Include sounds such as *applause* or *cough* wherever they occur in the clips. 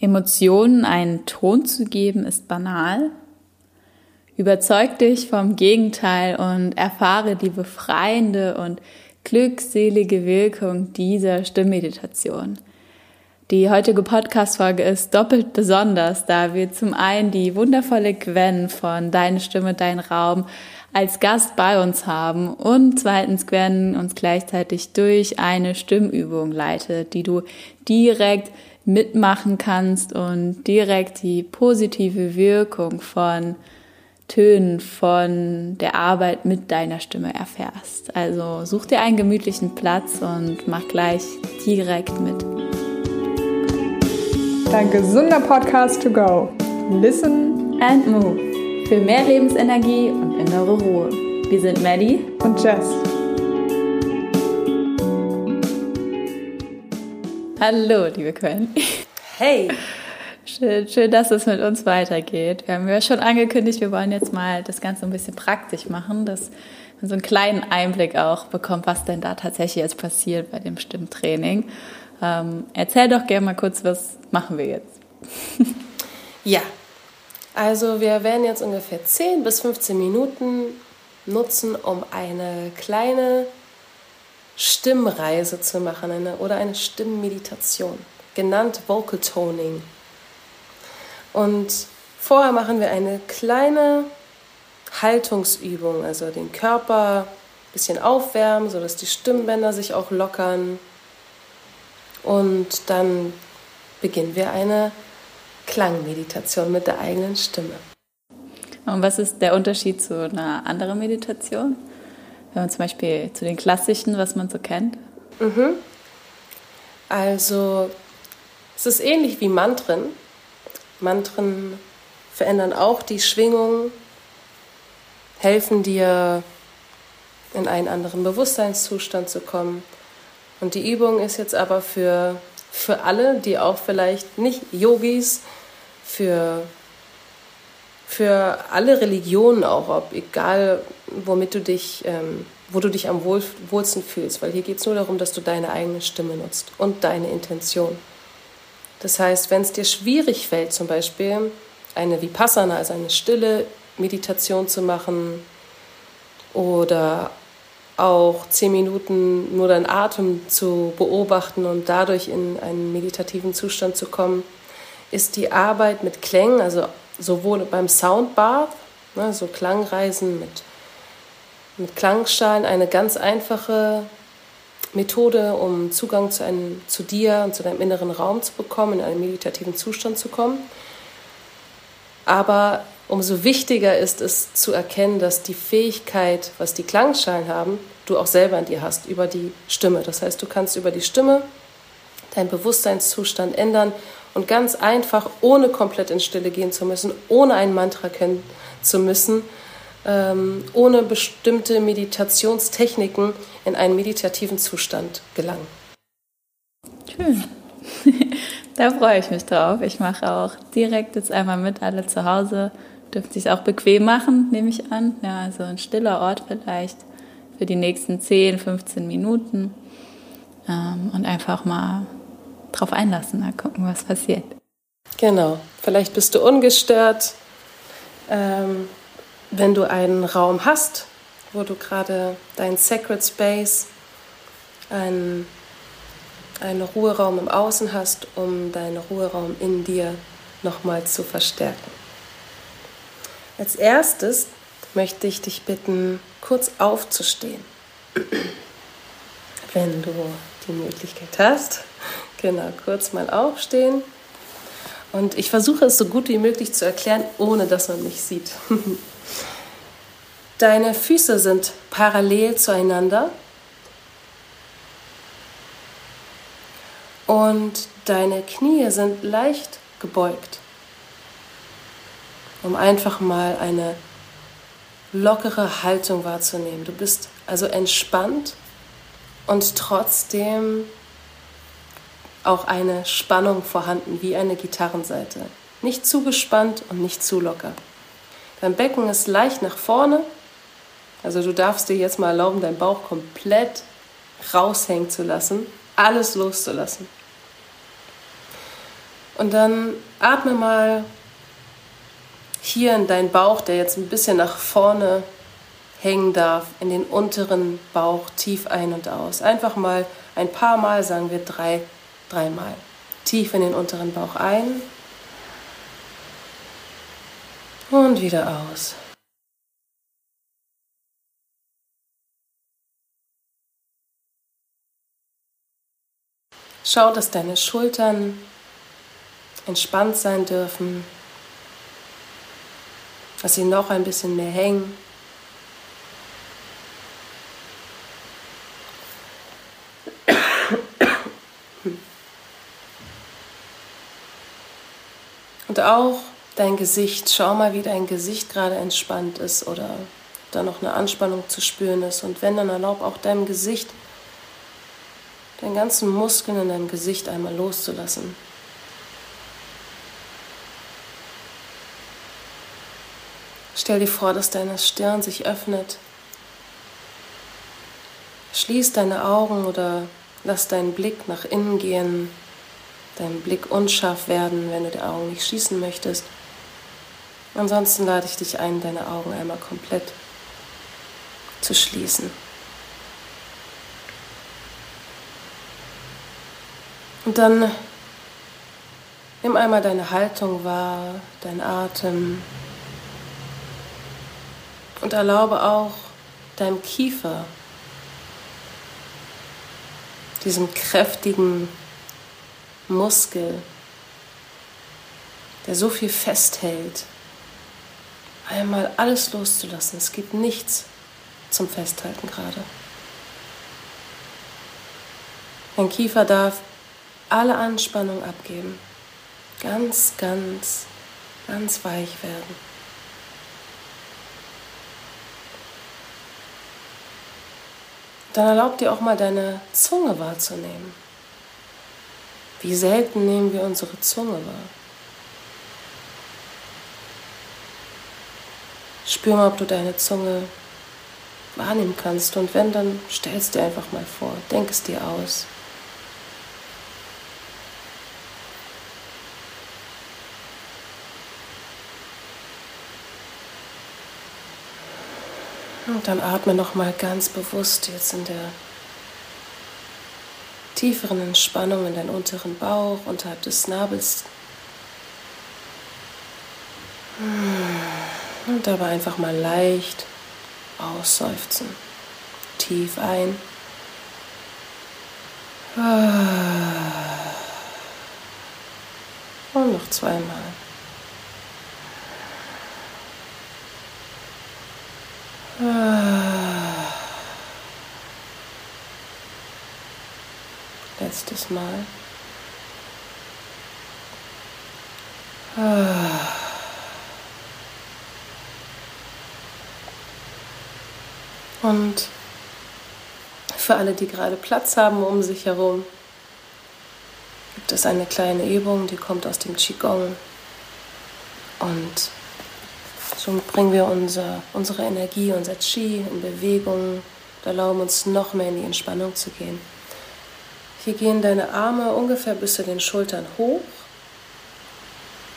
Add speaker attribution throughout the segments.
Speaker 1: Emotionen einen Ton zu geben ist banal. Überzeug dich vom Gegenteil und erfahre die befreiende und glückselige Wirkung dieser Stimmmeditation. Die heutige Podcast-Folge ist doppelt besonders, da wir zum einen die wundervolle Gwen von Deine Stimme, Dein Raum als Gast bei uns haben und zweitens Gwen uns gleichzeitig durch eine Stimmübung leitet, die du direkt mitmachen kannst und direkt die positive Wirkung von Tönen, von der Arbeit mit deiner Stimme erfährst. Also such dir einen gemütlichen Platz und mach gleich direkt mit.
Speaker 2: Dein gesunder Podcast to go. Listen
Speaker 1: and move. Für mehr Lebensenergie und innere Ruhe. Wir sind Maddie
Speaker 2: und Jess.
Speaker 1: Hallo, liebe Quellen.
Speaker 3: Hey!
Speaker 1: Schön, schön, dass es mit uns weitergeht. Wir haben ja schon angekündigt, wir wollen jetzt mal das Ganze ein bisschen praktisch machen, dass man so einen kleinen Einblick auch bekommt, was denn da tatsächlich jetzt passiert bei dem Stimmtraining. Ähm, erzähl doch gerne mal kurz, was machen wir jetzt? *laughs*
Speaker 3: ja, also wir werden jetzt ungefähr 10 bis 15 Minuten nutzen, um eine kleine Stimmreise zu machen eine, oder eine Stimmmeditation, genannt Vocal Toning. Und vorher machen wir eine kleine Haltungsübung, also den Körper ein bisschen aufwärmen, sodass die Stimmbänder sich auch lockern. Und dann beginnen wir eine Klangmeditation mit der eigenen Stimme.
Speaker 1: Und was ist der Unterschied zu einer anderen Meditation? Wenn man zum Beispiel zu den klassischen, was man so kennt?
Speaker 3: Mhm. Also, es ist ähnlich wie Mantren. Mantren verändern auch die Schwingung, helfen dir, in einen anderen Bewusstseinszustand zu kommen. Und die Übung ist jetzt aber für, für alle, die auch vielleicht nicht Yogis, für für alle Religionen auch, ob egal womit du dich, ähm, wo du dich am wohl, wohlsten fühlst, weil hier geht es nur darum, dass du deine eigene Stimme nutzt und deine Intention. Das heißt, wenn es dir schwierig fällt, zum Beispiel eine Vipassana, also eine stille Meditation zu machen oder auch zehn Minuten nur deinen Atem zu beobachten und dadurch in einen meditativen Zustand zu kommen, ist die Arbeit mit Klängen, also sowohl beim Soundbath, ne, so Klangreisen mit, mit Klangschalen, eine ganz einfache Methode, um Zugang zu, einem, zu dir und zu deinem inneren Raum zu bekommen, in einen meditativen Zustand zu kommen. Aber umso wichtiger ist es zu erkennen, dass die Fähigkeit, was die Klangschalen haben, du auch selber in dir hast, über die Stimme. Das heißt, du kannst über die Stimme deinen Bewusstseinszustand ändern und ganz einfach, ohne komplett in Stille gehen zu müssen, ohne ein Mantra kennen zu müssen, ähm, ohne bestimmte Meditationstechniken in einen meditativen Zustand gelangen.
Speaker 1: Schön. *laughs* da freue ich mich drauf. Ich mache auch direkt jetzt einmal mit, alle zu Hause. Dürfen sich auch bequem machen, nehme ich an. Ja, also ein stiller Ort vielleicht für die nächsten 10, 15 Minuten. Ähm, und einfach mal drauf einlassen, mal gucken, was passiert.
Speaker 3: Genau, vielleicht bist du ungestört, ähm, wenn du einen Raum hast, wo du gerade deinen Sacred Space, einen, einen Ruheraum im Außen hast, um deinen Ruheraum in dir nochmal zu verstärken. Als erstes möchte ich dich bitten, kurz aufzustehen. Wenn du die Möglichkeit hast, Genau, kurz mal aufstehen. Und ich versuche es so gut wie möglich zu erklären, ohne dass man mich sieht. *laughs* Deine Füße sind parallel zueinander und deine Knie sind leicht gebeugt, um einfach mal eine lockere Haltung wahrzunehmen. Du bist also entspannt und trotzdem auch eine Spannung vorhanden, wie eine Gitarrenseite. Nicht zu gespannt und nicht zu locker. Dein Becken ist leicht nach vorne. Also du darfst dir jetzt mal erlauben, deinen Bauch komplett raushängen zu lassen, alles loszulassen. Und dann atme mal hier in deinen Bauch, der jetzt ein bisschen nach vorne hängen darf, in den unteren Bauch tief ein und aus. Einfach mal ein paar Mal, sagen wir drei, dreimal. Tief in den unteren Bauch ein und wieder aus. Schau, dass deine Schultern entspannt sein dürfen, dass sie noch ein bisschen mehr hängen. Und auch dein Gesicht, schau mal, wie dein Gesicht gerade entspannt ist oder da noch eine Anspannung zu spüren ist. Und wenn, dann erlaub auch deinem Gesicht, deinen ganzen Muskeln in deinem Gesicht einmal loszulassen. Stell dir vor, dass deine Stirn sich öffnet. Schließ deine Augen oder lass deinen Blick nach innen gehen, deinen Blick unscharf werden, wenn du die Augen nicht schließen möchtest. Ansonsten lade ich dich ein, deine Augen einmal komplett zu schließen. Und dann nimm einmal deine Haltung wahr, dein Atem und erlaube auch deinem Kiefer, diesem kräftigen Muskel, der so viel festhält, einmal alles loszulassen. Es gibt nichts zum Festhalten gerade. Dein Kiefer darf alle Anspannung abgeben. Ganz, ganz, ganz weich werden. Dann erlaub dir auch mal deine Zunge wahrzunehmen. Wie selten nehmen wir unsere Zunge wahr? Spür mal, ob du deine Zunge wahrnehmen kannst. Und wenn, dann stell es dir einfach mal vor. Denk es dir aus. Und dann atme noch mal ganz bewusst jetzt in der tieferen Entspannung in deinen unteren Bauch, unterhalb des Schnabels. Und dabei einfach mal leicht ausseufzen. Tief ein. Und noch zweimal. Letztes Mal. Und für alle, die gerade Platz haben um sich herum, gibt es eine kleine Übung, die kommt aus dem Qigong. Und so bringen wir unser, unsere Energie, unser Qi in Bewegung und erlauben uns noch mehr in die Entspannung zu gehen. Hier gehen deine Arme ungefähr bis zu den Schultern hoch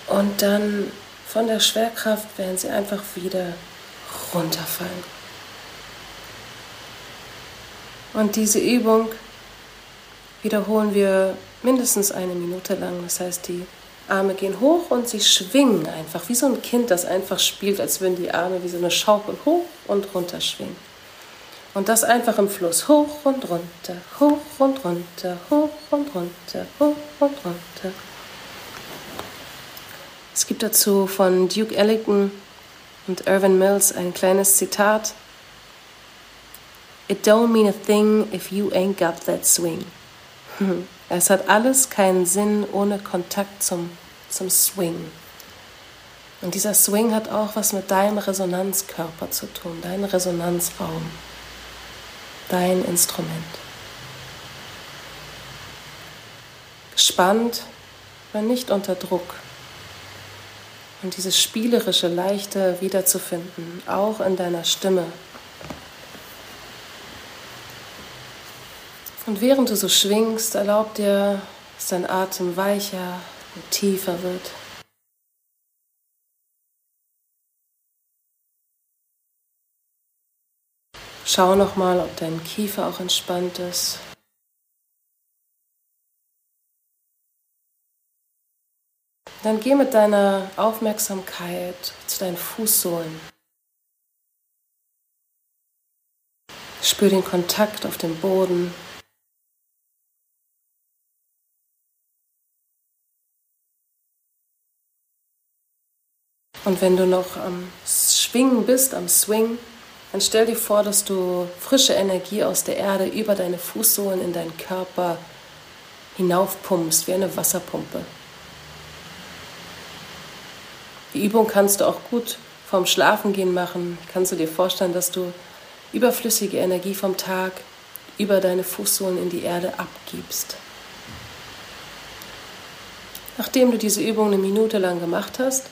Speaker 3: und dann von der Schwerkraft werden sie einfach wieder runterfallen. Und diese Übung wiederholen wir mindestens eine Minute lang. Das heißt, die Arme gehen hoch und sie schwingen einfach, wie so ein Kind, das einfach spielt, als würden die Arme wie so eine Schaukel hoch und runter schwingen. Und das einfach im Fluss hoch und runter, hoch und runter, hoch und runter, hoch und runter. Es gibt dazu von Duke Ellington und Irvin Mills ein kleines Zitat. It don't mean a thing if you ain't got that swing. *laughs* Es hat alles keinen Sinn ohne Kontakt zum, zum Swing. Und dieser Swing hat auch was mit deinem Resonanzkörper zu tun, dein Resonanzraum, dein Instrument. Gespannt, aber nicht unter Druck. Und dieses spielerische, leichte wiederzufinden, auch in deiner Stimme, Und während du so schwingst, erlaub dir, dass dein Atem weicher, und tiefer wird. Schau nochmal, ob dein Kiefer auch entspannt ist. Dann geh mit deiner Aufmerksamkeit zu deinen Fußsohlen. Spür den Kontakt auf dem Boden. Und wenn du noch am Schwingen bist, am Swing, dann stell dir vor, dass du frische Energie aus der Erde über deine Fußsohlen in deinen Körper hinaufpumpst, wie eine Wasserpumpe. Die Übung kannst du auch gut vorm Schlafengehen machen. Kannst du dir vorstellen, dass du überflüssige Energie vom Tag über deine Fußsohlen in die Erde abgibst. Nachdem du diese Übung eine Minute lang gemacht hast,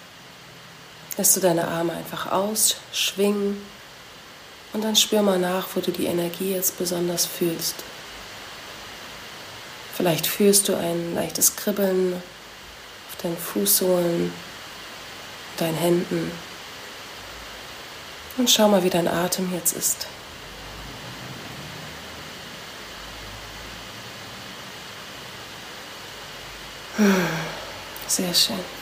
Speaker 3: lässt du deine Arme einfach ausschwingen und dann spür mal nach, wo du die Energie jetzt besonders fühlst. Vielleicht fühlst du ein leichtes Kribbeln auf deinen Fußsohlen, deinen Händen. Und schau mal, wie dein Atem jetzt ist. Sehr schön.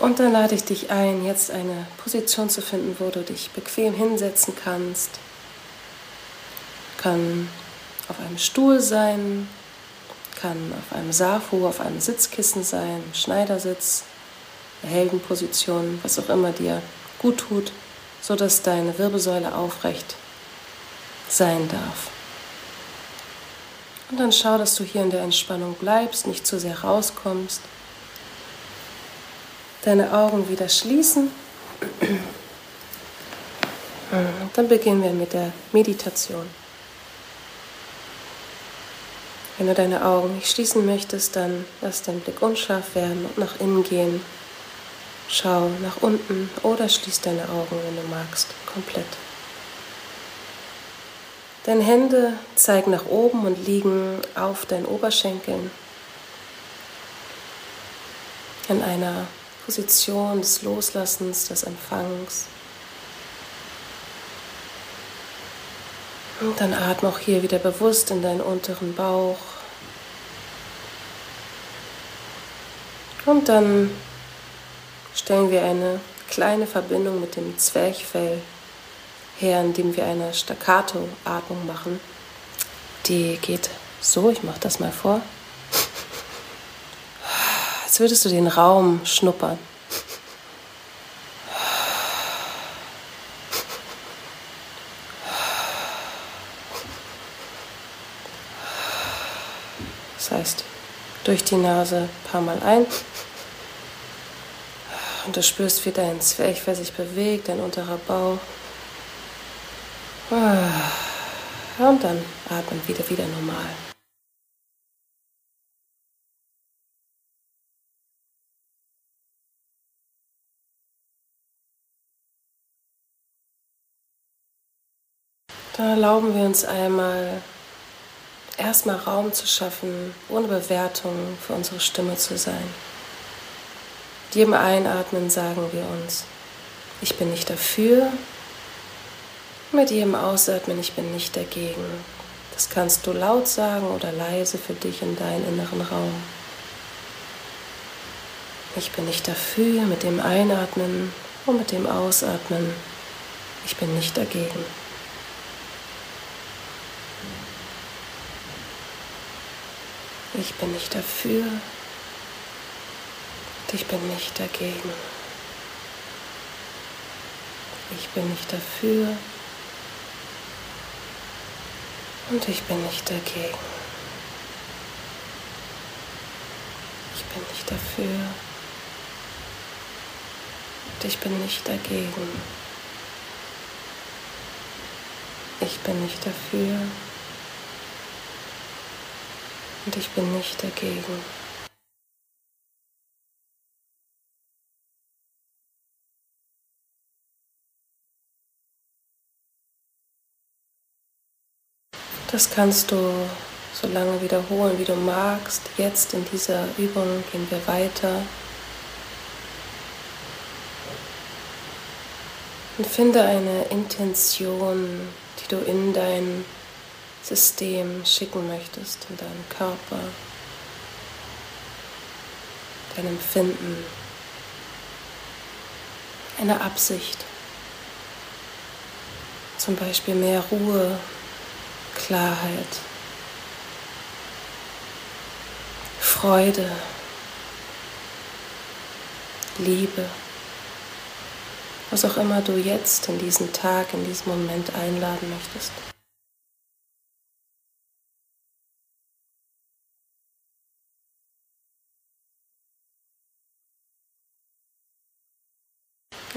Speaker 3: Und dann lade ich dich ein, jetzt eine Position zu finden, wo du dich bequem hinsetzen kannst. Kann auf einem Stuhl sein, kann auf einem Safu, auf einem Sitzkissen sein, Schneidersitz, Heldenposition, was auch immer dir gut tut, sodass deine Wirbelsäule aufrecht sein darf. Und dann schau, dass du hier in der Entspannung bleibst, nicht zu sehr rauskommst deine Augen wieder schließen. Dann beginnen wir mit der Meditation. Wenn du deine Augen nicht schließen möchtest, dann lass deinen Blick unscharf werden und nach innen gehen. Schau nach unten oder schließ deine Augen, wenn du magst, komplett. Deine Hände zeigen nach oben und liegen auf deinen Oberschenkeln in einer Position des Loslassens, des Empfangs. Und dann atme auch hier wieder bewusst in deinen unteren Bauch. Und dann stellen wir eine kleine Verbindung mit dem Zwerchfell her, indem wir eine Staccato-Atmung machen. Die geht so, ich mache das mal vor würdest du den Raum schnuppern. Das heißt, durch die Nase ein paar Mal ein. Und du spürst, wie dein Zwerchfell sich bewegt, dein unterer Bauch. Und dann atmen wieder, wieder normal. Dann erlauben wir uns einmal erstmal Raum zu schaffen, ohne Bewertung für unsere Stimme zu sein. Mit jedem Einatmen sagen wir uns, ich bin nicht dafür. Mit jedem Ausatmen, ich bin nicht dagegen. Das kannst du laut sagen oder leise für dich in deinen inneren Raum. Ich bin nicht dafür mit dem Einatmen und mit dem Ausatmen. Ich bin nicht dagegen. Ich bin nicht dafür und ich bin nicht dagegen. Ich bin nicht dafür und ich bin nicht dagegen. Ich bin nicht dafür und ich bin nicht dagegen. Ich bin nicht dafür und ich bin nicht dagegen. Das kannst du so lange wiederholen, wie du magst. Jetzt in dieser Übung gehen wir weiter. Und finde eine Intention, die du in dein System schicken möchtest, in deinen Körper, dein Empfinden, eine Absicht. Zum Beispiel mehr Ruhe, Klarheit, Freude, Liebe, was auch immer du jetzt in diesen Tag, in diesem Moment einladen möchtest.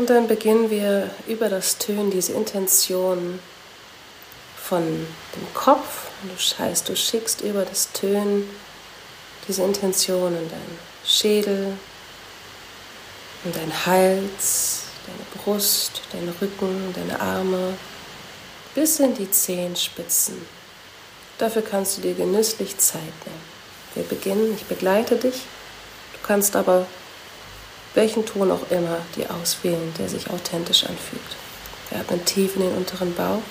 Speaker 3: Und dann beginnen wir über das Tönen diese Intention von dem Kopf. Das heißt, du schickst über das Tönen diese Intention in deinen Schädel, in deinen Hals, deine Brust, deinen Rücken, deine Arme, bis in die Zehenspitzen. Dafür kannst du dir genüsslich Zeit nehmen. Wir beginnen, ich begleite dich. Du kannst aber welchen Ton auch immer dir auswählen, der sich authentisch anfühlt. Wir atmen tief in den unteren Bauch.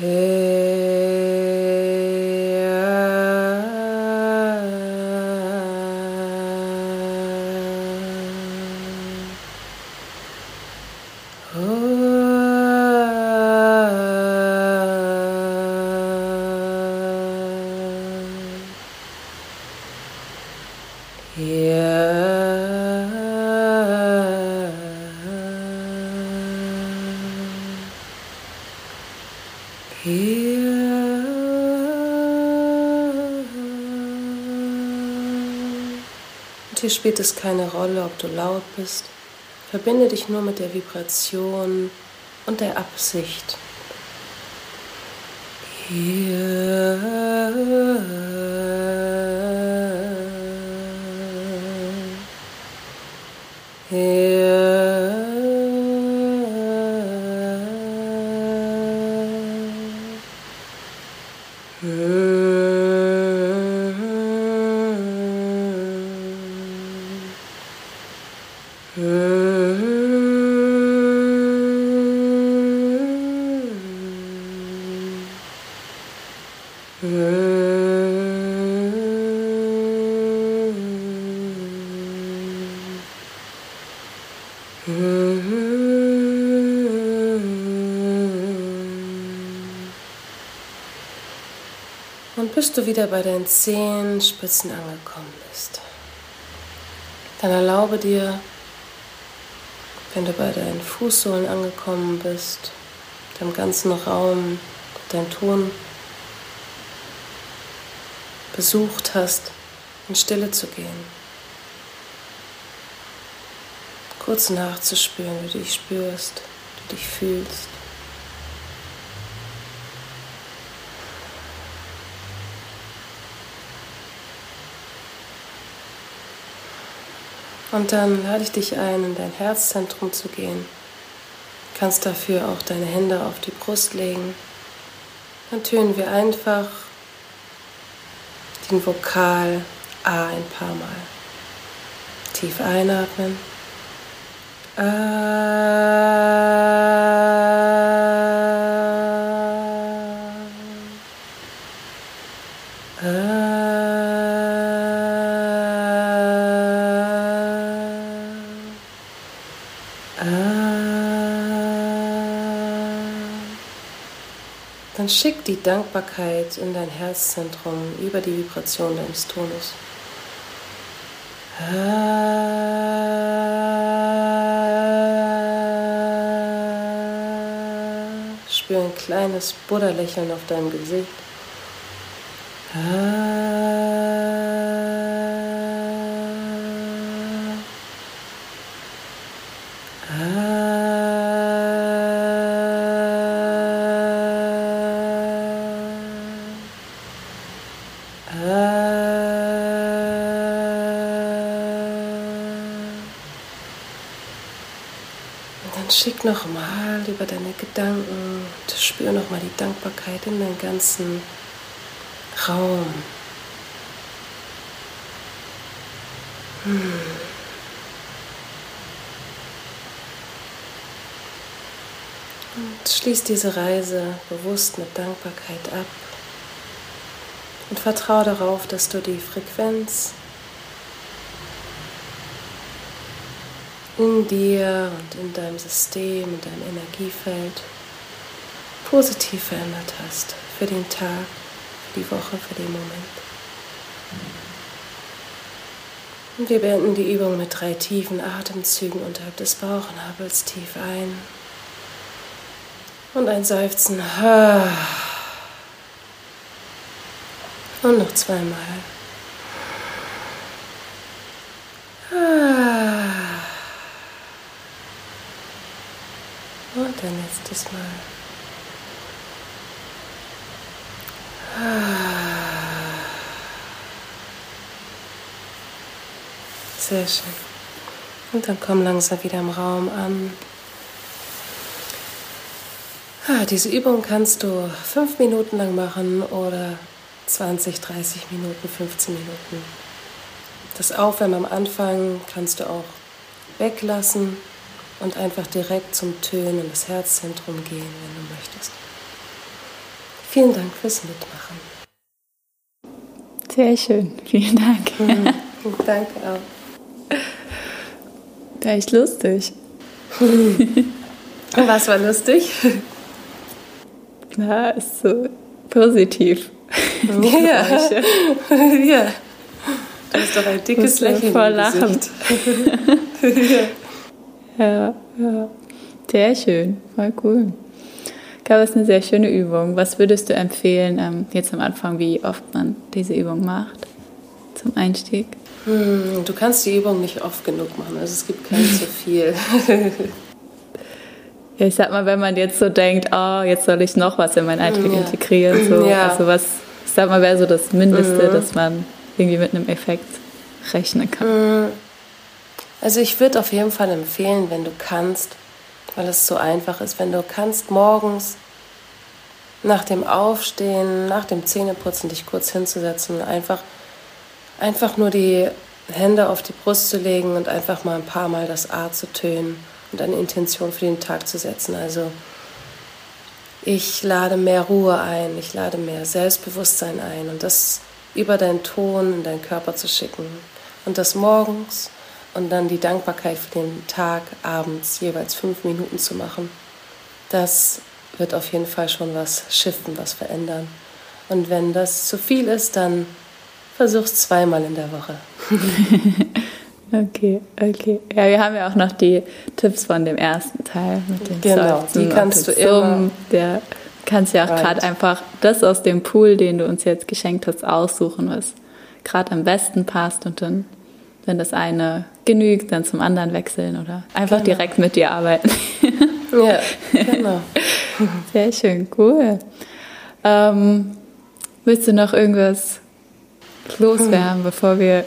Speaker 3: Und hier spielt es keine Rolle, ob du laut bist. Verbinde dich nur mit der Vibration und der Absicht. Hier. Und bis du wieder bei deinen Zehenspitzen angekommen bist, dann erlaube dir, wenn du bei deinen Fußsohlen angekommen bist, deinem ganzen Raum, dein Ton besucht hast, in Stille zu gehen. Kurz nachzuspüren, wie du dich spürst, wie du dich fühlst. Und dann lade ich dich ein, in dein Herzzentrum zu gehen. Du kannst dafür auch deine Hände auf die Brust legen. Dann tönen wir einfach den Vokal A ein paar Mal. Tief einatmen. Schick die Dankbarkeit in dein Herzzentrum über die Vibration deines Tones. Spür ein kleines Buddha-Lächeln auf deinem Gesicht. Ah. Und schick nochmal über deine Gedanken, spür nochmal die Dankbarkeit in deinen ganzen Raum. Hm. Und schließ diese Reise bewusst mit Dankbarkeit ab und vertraue darauf, dass du die Frequenz in dir und in deinem System, in deinem Energiefeld positiv verändert hast für den Tag, für die Woche, für den Moment. Und wir beenden die Übung mit drei tiefen Atemzügen unterhalb des Bauchnabels tief ein und ein Seufzen. Und noch zweimal. Und letztes Mal. Sehr schön. Und dann komm langsam wieder im Raum an. Ah, diese Übung kannst du fünf Minuten lang machen oder 20, 30 Minuten, 15 Minuten. Das Aufwärmen am Anfang kannst du auch weglassen und einfach direkt zum Tönen in das Herzzentrum gehen, wenn du möchtest. Vielen Dank fürs Mitmachen.
Speaker 1: Sehr schön, vielen Dank.
Speaker 3: Mhm. *laughs* Danke auch.
Speaker 1: War echt lustig. *laughs*
Speaker 3: Was war lustig?
Speaker 1: Na, ist so positiv. *laughs*
Speaker 3: Ja. ja. Du hast doch ein dickes Lächeln
Speaker 1: voll lachen. ja, ja. Sehr schön, voll cool. Ich glaube, es ist eine sehr schöne Übung. Was würdest du empfehlen, ähm, jetzt am Anfang, wie oft man diese Übung macht zum Einstieg?
Speaker 3: Hm, du kannst die Übung nicht oft genug machen, also es gibt kein zu viel. *laughs*
Speaker 1: Ja, ich sag mal, wenn man jetzt so denkt, oh, jetzt soll ich noch was in meinen Alltag ja. integrieren, so, ja. also was, ich sag mal, wäre so das Mindeste, mhm. dass man irgendwie mit einem Effekt rechnen kann. Mhm.
Speaker 3: Also ich würde auf jeden Fall empfehlen, wenn du kannst, weil es so einfach ist, wenn du kannst morgens nach dem Aufstehen, nach dem Zähneputzen dich kurz hinzusetzen und einfach, einfach nur die Hände auf die Brust zu legen und einfach mal ein paar Mal das A zu tönen und eine Intention für den Tag zu setzen. Also ich lade mehr Ruhe ein, ich lade mehr Selbstbewusstsein ein und das über deinen Ton in deinen Körper zu schicken. Und das morgens und dann die Dankbarkeit für den Tag abends jeweils fünf Minuten zu machen. Das wird auf jeden Fall schon was shiften, was verändern. Und wenn das zu viel ist, dann versuch's zweimal in der Woche. *laughs*
Speaker 1: Okay, okay. Ja, wir haben ja auch noch die Tipps von dem ersten Teil mit den
Speaker 3: Genau, die kannst du immer.
Speaker 1: Der kannst ja auch gerade einfach das aus dem Pool, den du uns jetzt geschenkt hast, aussuchen, was gerade am besten passt und dann, wenn das eine genügt, dann zum anderen wechseln oder einfach genau. direkt mit dir arbeiten. *laughs*
Speaker 3: ja, genau. *laughs*
Speaker 1: Sehr schön, cool. Ähm, willst du noch irgendwas loswerden, bevor wir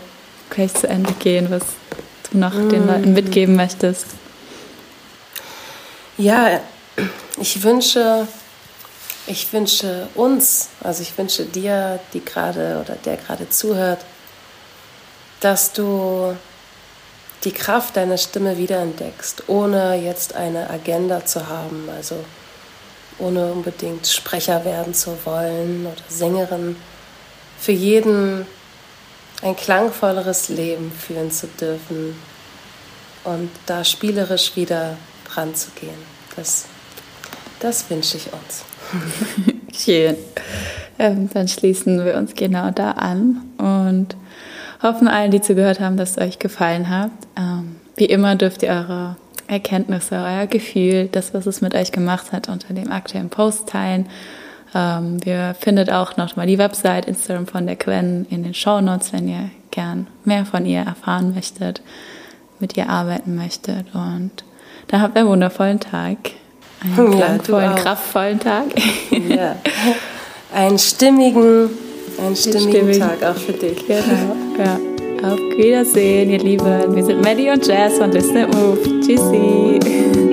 Speaker 1: gleich zu Ende gehen, was du noch mm. den Leuten mitgeben möchtest?
Speaker 3: Ja, ich wünsche, ich wünsche uns, also ich wünsche dir, die gerade oder der gerade zuhört, dass du die Kraft deiner Stimme wiederentdeckst, ohne jetzt eine Agenda zu haben, also ohne unbedingt Sprecher werden zu wollen oder Sängerin. Für jeden ein klangvolleres Leben führen zu dürfen und da spielerisch wieder dran zu gehen. Das, das wünsche ich uns. *laughs*
Speaker 1: Schön. Ähm, dann schließen wir uns genau da an und hoffen allen, die zugehört haben, dass es euch gefallen hat. Ähm, wie immer dürft ihr eure Erkenntnisse, euer Gefühl, das, was es mit euch gemacht hat, unter dem aktuellen Post teilen ähm, wir findet auch noch mal die Website, Instagram von der Gwen in den Show Notes, wenn ihr gern mehr von ihr erfahren möchtet, mit ihr arbeiten möchtet. Und dann habt einen wundervollen Tag. Einen ja, klangvollen, kraftvollen Tag.
Speaker 3: Ja. *laughs* Einen stimmigen, einen stimmigen, Tag auch für dich.
Speaker 1: Genau, ja. Auf Wiedersehen, ihr Lieben. Wir sind Maddie und Jazz von Listen Move. Tschüssi.